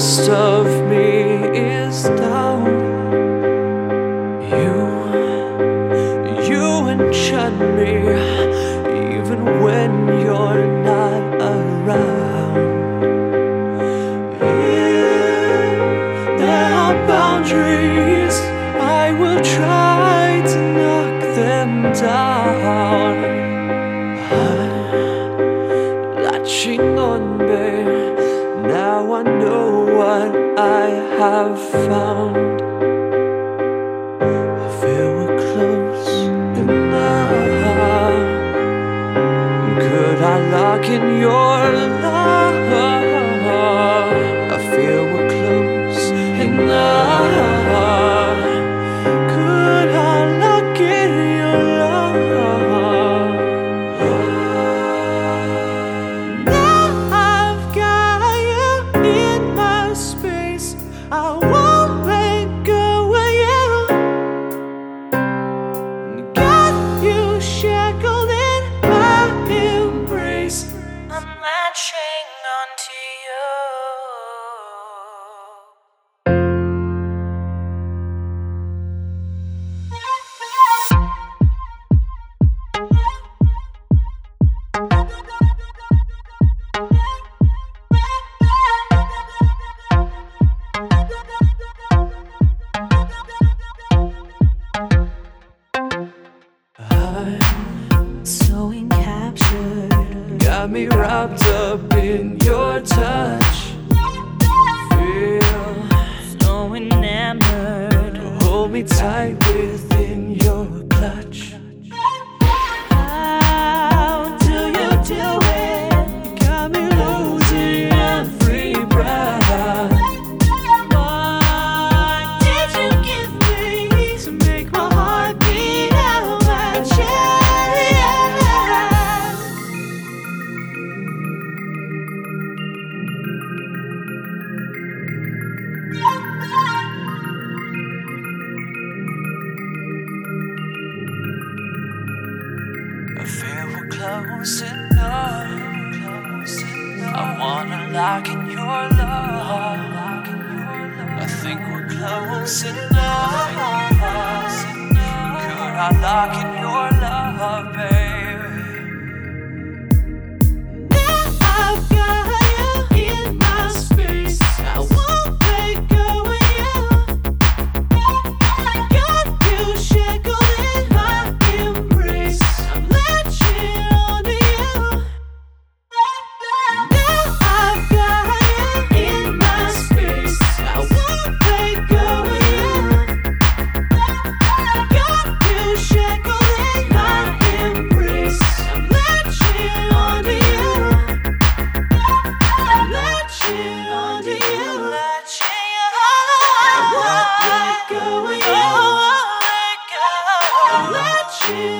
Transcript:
most of me is down. You, you enchant me, even when you're not around. If there are boundaries, I will try to knock them down. Have found. I feel we're close enough. Could I lock in your love? Latching me wrapped up in your touch. Feel, so enamored. hold me tight close enough. I wanna lock in your love. I think we're close enough. Could I lock in let you